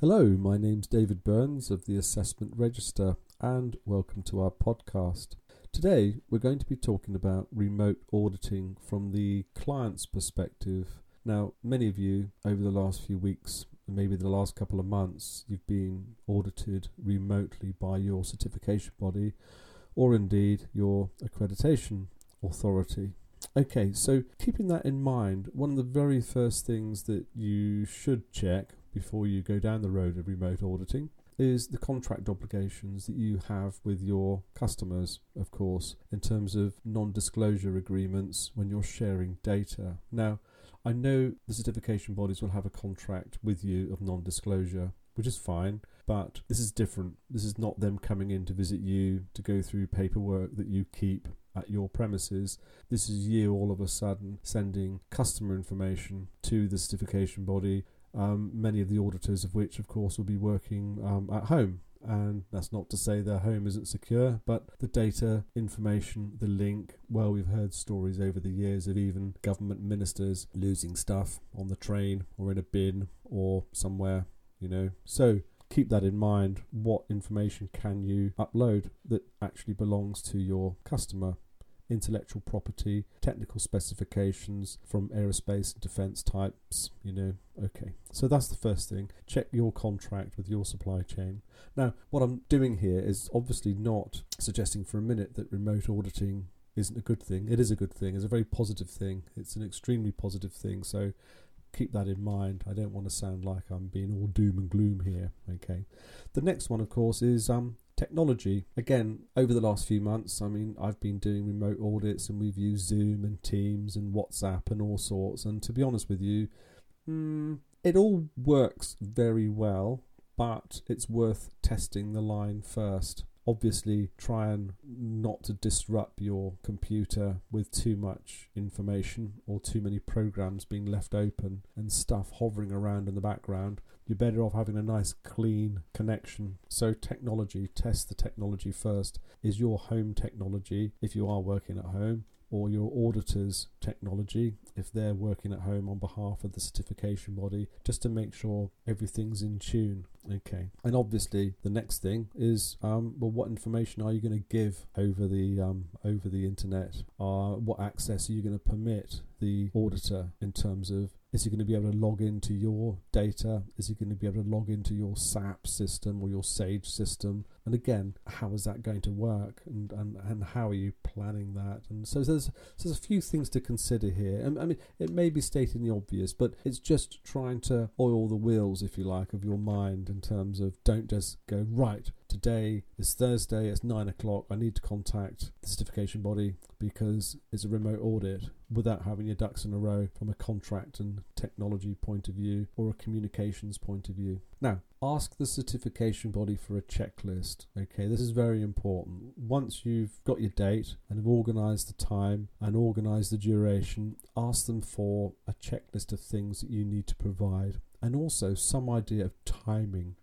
Hello, my name's David Burns of the Assessment Register, and welcome to our podcast. Today, we're going to be talking about remote auditing from the client's perspective. Now, many of you over the last few weeks, maybe the last couple of months, you've been audited remotely by your certification body or indeed your accreditation authority. Okay, so keeping that in mind, one of the very first things that you should check before you go down the road of remote auditing is the contract obligations that you have with your customers, of course, in terms of non disclosure agreements when you're sharing data. Now, I know the certification bodies will have a contract with you of non disclosure, which is fine, but this is different. This is not them coming in to visit you to go through paperwork that you keep at your premises. This is you all of a sudden sending customer information to the certification body um, many of the auditors of which, of course, will be working um, at home. And that's not to say their home isn't secure, but the data, information, the link. Well, we've heard stories over the years of even government ministers losing stuff on the train or in a bin or somewhere, you know. So keep that in mind. What information can you upload that actually belongs to your customer? Intellectual property, technical specifications from aerospace and defense types, you know. Okay, so that's the first thing. Check your contract with your supply chain. Now, what I'm doing here is obviously not suggesting for a minute that remote auditing isn't a good thing. It is a good thing, it's a very positive thing, it's an extremely positive thing. So keep that in mind. I don't want to sound like I'm being all doom and gloom here. Okay. The next one, of course, is um, technology. Again, over the last few months, I mean, I've been doing remote audits and we've used Zoom and Teams and WhatsApp and all sorts. And to be honest with you, mm, it all works very well, but it's worth testing the line first obviously try and not to disrupt your computer with too much information or too many programs being left open and stuff hovering around in the background. You're better off having a nice clean connection. So, technology, test the technology first. Is your home technology, if you are working at home, or your auditor's technology if they're working at home on behalf of the certification body just to make sure everything's in tune okay and obviously the next thing is um, well what information are you going to give over the um, over the internet uh, what access are you going to permit the auditor in terms of is he going to be able to log into your data? Is he going to be able to log into your SAP system or your Sage system? And again, how is that going to work? And, and, and how are you planning that? And so there's, so there's a few things to consider here. I mean, it may be stating the obvious, but it's just trying to oil the wheels, if you like, of your mind in terms of don't just go, right, today is Thursday, it's nine o'clock. I need to contact the certification body because it's a remote audit without having your ducks in a row from a contract and technology point of view or a communications point of view. Now, ask the certification body for a checklist. Okay, this is very important. Once you've got your date and have organized the time and organized the duration, ask them for a checklist of things that you need to provide and also some idea of timing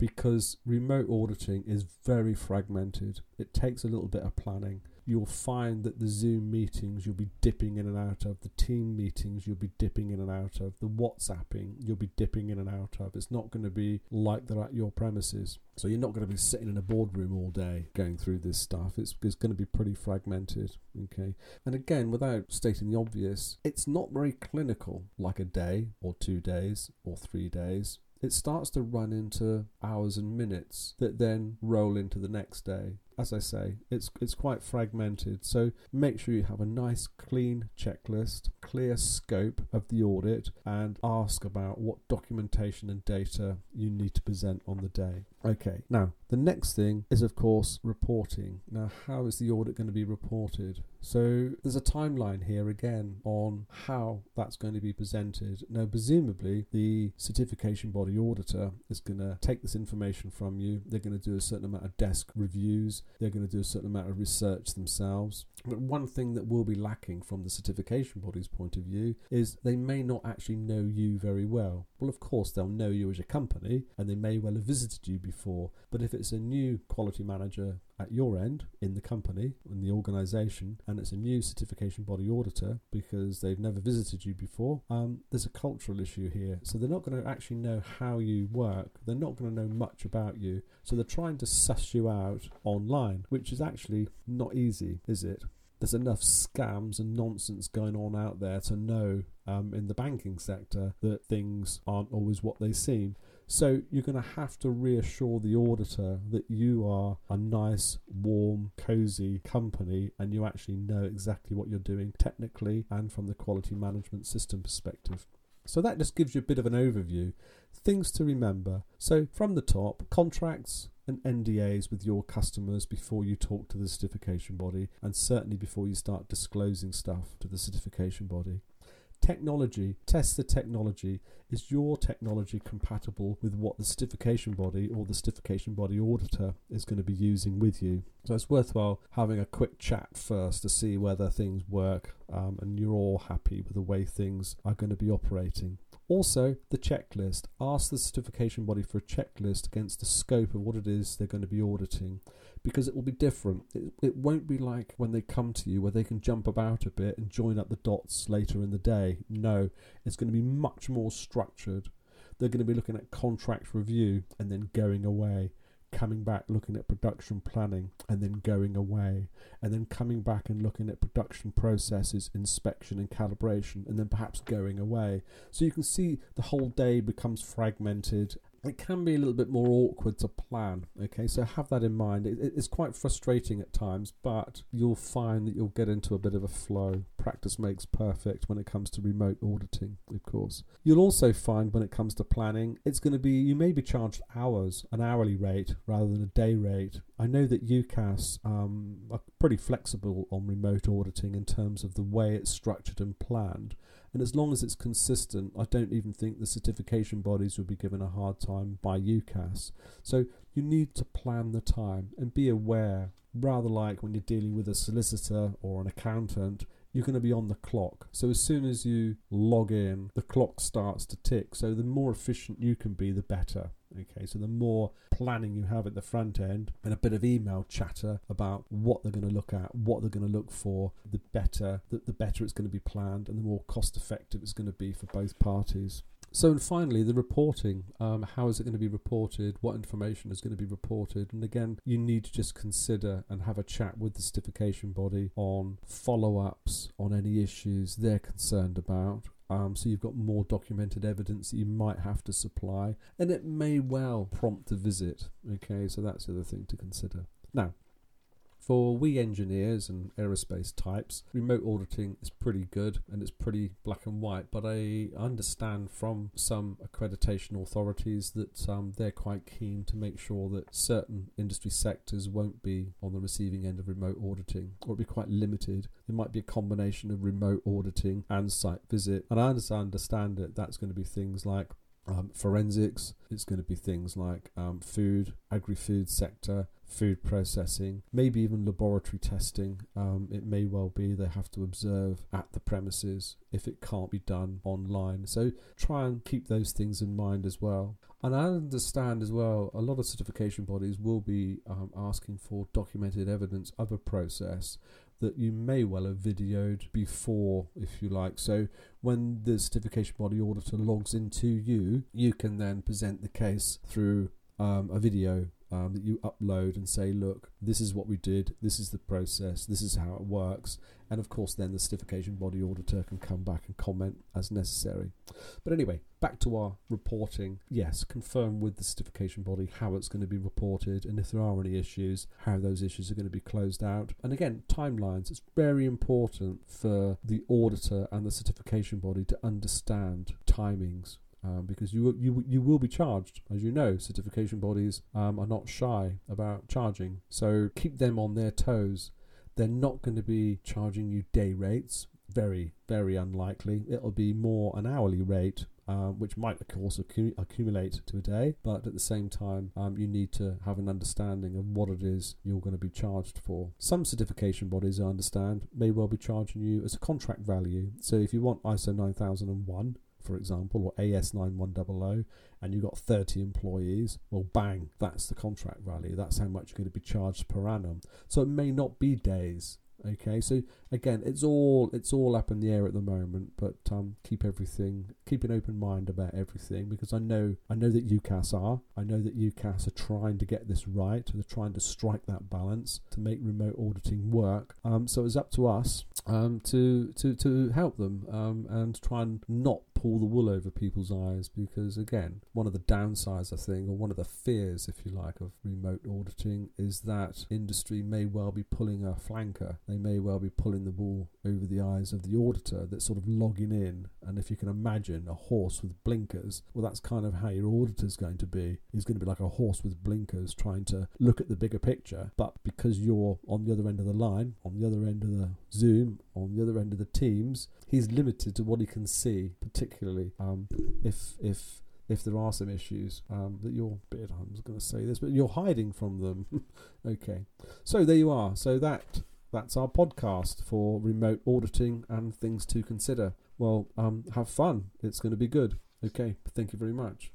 because remote auditing is very fragmented. It takes a little bit of planning. You'll find that the Zoom meetings you'll be dipping in and out of, the team meetings you'll be dipping in and out of, the WhatsApping you'll be dipping in and out of. It's not going to be like they're at your premises. So you're not going to be sitting in a boardroom all day going through this stuff. It's, it's going to be pretty fragmented. Okay. And again, without stating the obvious, it's not very clinical like a day or two days or three days it starts to run into hours and minutes that then roll into the next day as I say, it's it's quite fragmented. So make sure you have a nice clean checklist, clear scope of the audit, and ask about what documentation and data you need to present on the day. Okay, now the next thing is of course reporting. Now, how is the audit going to be reported? So there's a timeline here again on how that's going to be presented. Now, presumably, the certification body auditor is going to take this information from you. They're going to do a certain amount of desk reviews. They're going to do a certain amount of research themselves. But one thing that will be lacking from the certification body's point of view is they may not actually know you very well. Well, of course, they'll know you as a company and they may well have visited you before. But if it's a new quality manager at your end in the company, in the organization, and it's a new certification body auditor because they've never visited you before, um, there's a cultural issue here. So they're not going to actually know how you work, they're not going to know much about you. So they're trying to suss you out online, which is actually not easy, is it? there's enough scams and nonsense going on out there to know um, in the banking sector that things aren't always what they seem. So you're going to have to reassure the auditor that you are a nice, warm, cozy company and you actually know exactly what you're doing technically and from the quality management system perspective. So that just gives you a bit of an overview. Things to remember. So from the top, contracts and NDAs with your customers before you talk to the certification body and certainly before you start disclosing stuff to the certification body. Technology, test the technology. Is your technology compatible with what the certification body or the certification body auditor is going to be using with you? So it's worthwhile having a quick chat first to see whether things work um, and you're all happy with the way things are going to be operating. Also, the checklist. Ask the certification body for a checklist against the scope of what it is they're going to be auditing because it will be different. It, it won't be like when they come to you where they can jump about a bit and join up the dots later in the day. No, it's going to be much more structured. They're going to be looking at contract review and then going away coming back looking at production planning and then going away and then coming back and looking at production processes inspection and calibration and then perhaps going away so you can see the whole day becomes fragmented it can be a little bit more awkward to plan. Okay, so have that in mind. It, it's quite frustrating at times, but you'll find that you'll get into a bit of a flow. Practice makes perfect when it comes to remote auditing, of course. You'll also find when it comes to planning, it's going to be you may be charged hours, an hourly rate rather than a day rate. I know that UKAS um, are pretty flexible on remote auditing in terms of the way it's structured and planned. And as long as it's consistent, I don't even think the certification bodies will be given a hard time by UKAS. So you need to plan the time and be aware, rather like when you're dealing with a solicitor or an accountant, you're going to be on the clock. So as soon as you log in, the clock starts to tick. So the more efficient you can be, the better. Okay, so the more planning you have at the front end and a bit of email chatter about what they're going to look at, what they're going to look for, the better the, the better it's going to be planned and the more cost effective it's going to be for both parties. So, and finally, the reporting. Um, how is it going to be reported? What information is going to be reported? And again, you need to just consider and have a chat with the certification body on follow ups on any issues they're concerned about. Um, so you've got more documented evidence that you might have to supply, and it may well prompt a visit. Okay, so that's the other thing to consider. Now, for we engineers and aerospace types, remote auditing is pretty good and it's pretty black and white. But I understand from some accreditation authorities that um, they're quite keen to make sure that certain industry sectors won't be on the receiving end of remote auditing or it'll be quite limited. It might be a combination of remote auditing and site visit. And I understand it, that's going to be things like um, forensics. It's going to be things like um, food, agri-food sector, food processing, maybe even laboratory testing. Um, it may well be they have to observe at the premises if it can't be done online. So try and keep those things in mind as well. And I understand as well, a lot of certification bodies will be um, asking for documented evidence of a process that you may well have videoed before, if you like. So when the certification body auditor logs into you, you can then present the case through um, a video um, that you upload and say, look, this is what we did, this is the process, this is how it works. And of course, then the certification body auditor can come back and comment as necessary. But anyway, back to our reporting. Yes, confirm with the certification body how it's going to be reported and if there are any issues, how those issues are going to be closed out. And again, timelines. It's very important for the auditor and the certification body to understand timings um, because you you you will be charged, as you know. Certification bodies um, are not shy about charging, so keep them on their toes. They're not going to be charging you day rates. Very very unlikely. It'll be more an hourly rate. Uh, which might of course accumulate to a day, but at the same time, um, you need to have an understanding of what it is you're going to be charged for. Some certification bodies, I understand, may well be charging you as a contract value. So if you want ISO 9001, for example, or AS9100, and you've got 30 employees, well, bang, that's the contract value. That's how much you're going to be charged per annum. So it may not be days. Okay, so again, it's all it's all up in the air at the moment, but um, keep everything, keep an open mind about everything because I know I know that UKAS are, I know that UKAS are trying to get this right, they're trying to strike that balance to make remote auditing work. Um, so it's up to us um, to to to help them um, and try and not pull the wool over people's eyes because again one of the downsides i think or one of the fears if you like of remote auditing is that industry may well be pulling a flanker they may well be pulling the wool over the eyes of the auditor that's sort of logging in. And if you can imagine a horse with blinkers well that's kind of how your auditor's going to be. He's going to be like a horse with blinkers trying to look at the bigger picture. But because you're on the other end of the line on the other end of the zoom on the other end of the teams he's limited to what he can see particularly um, if if if there are some issues um, that you're bit I'm going to say this but you're hiding from them. Okay. So there you are. So that that's our podcast for remote auditing and things to consider. Well um, have fun. It's going to be good. Okay thank you very much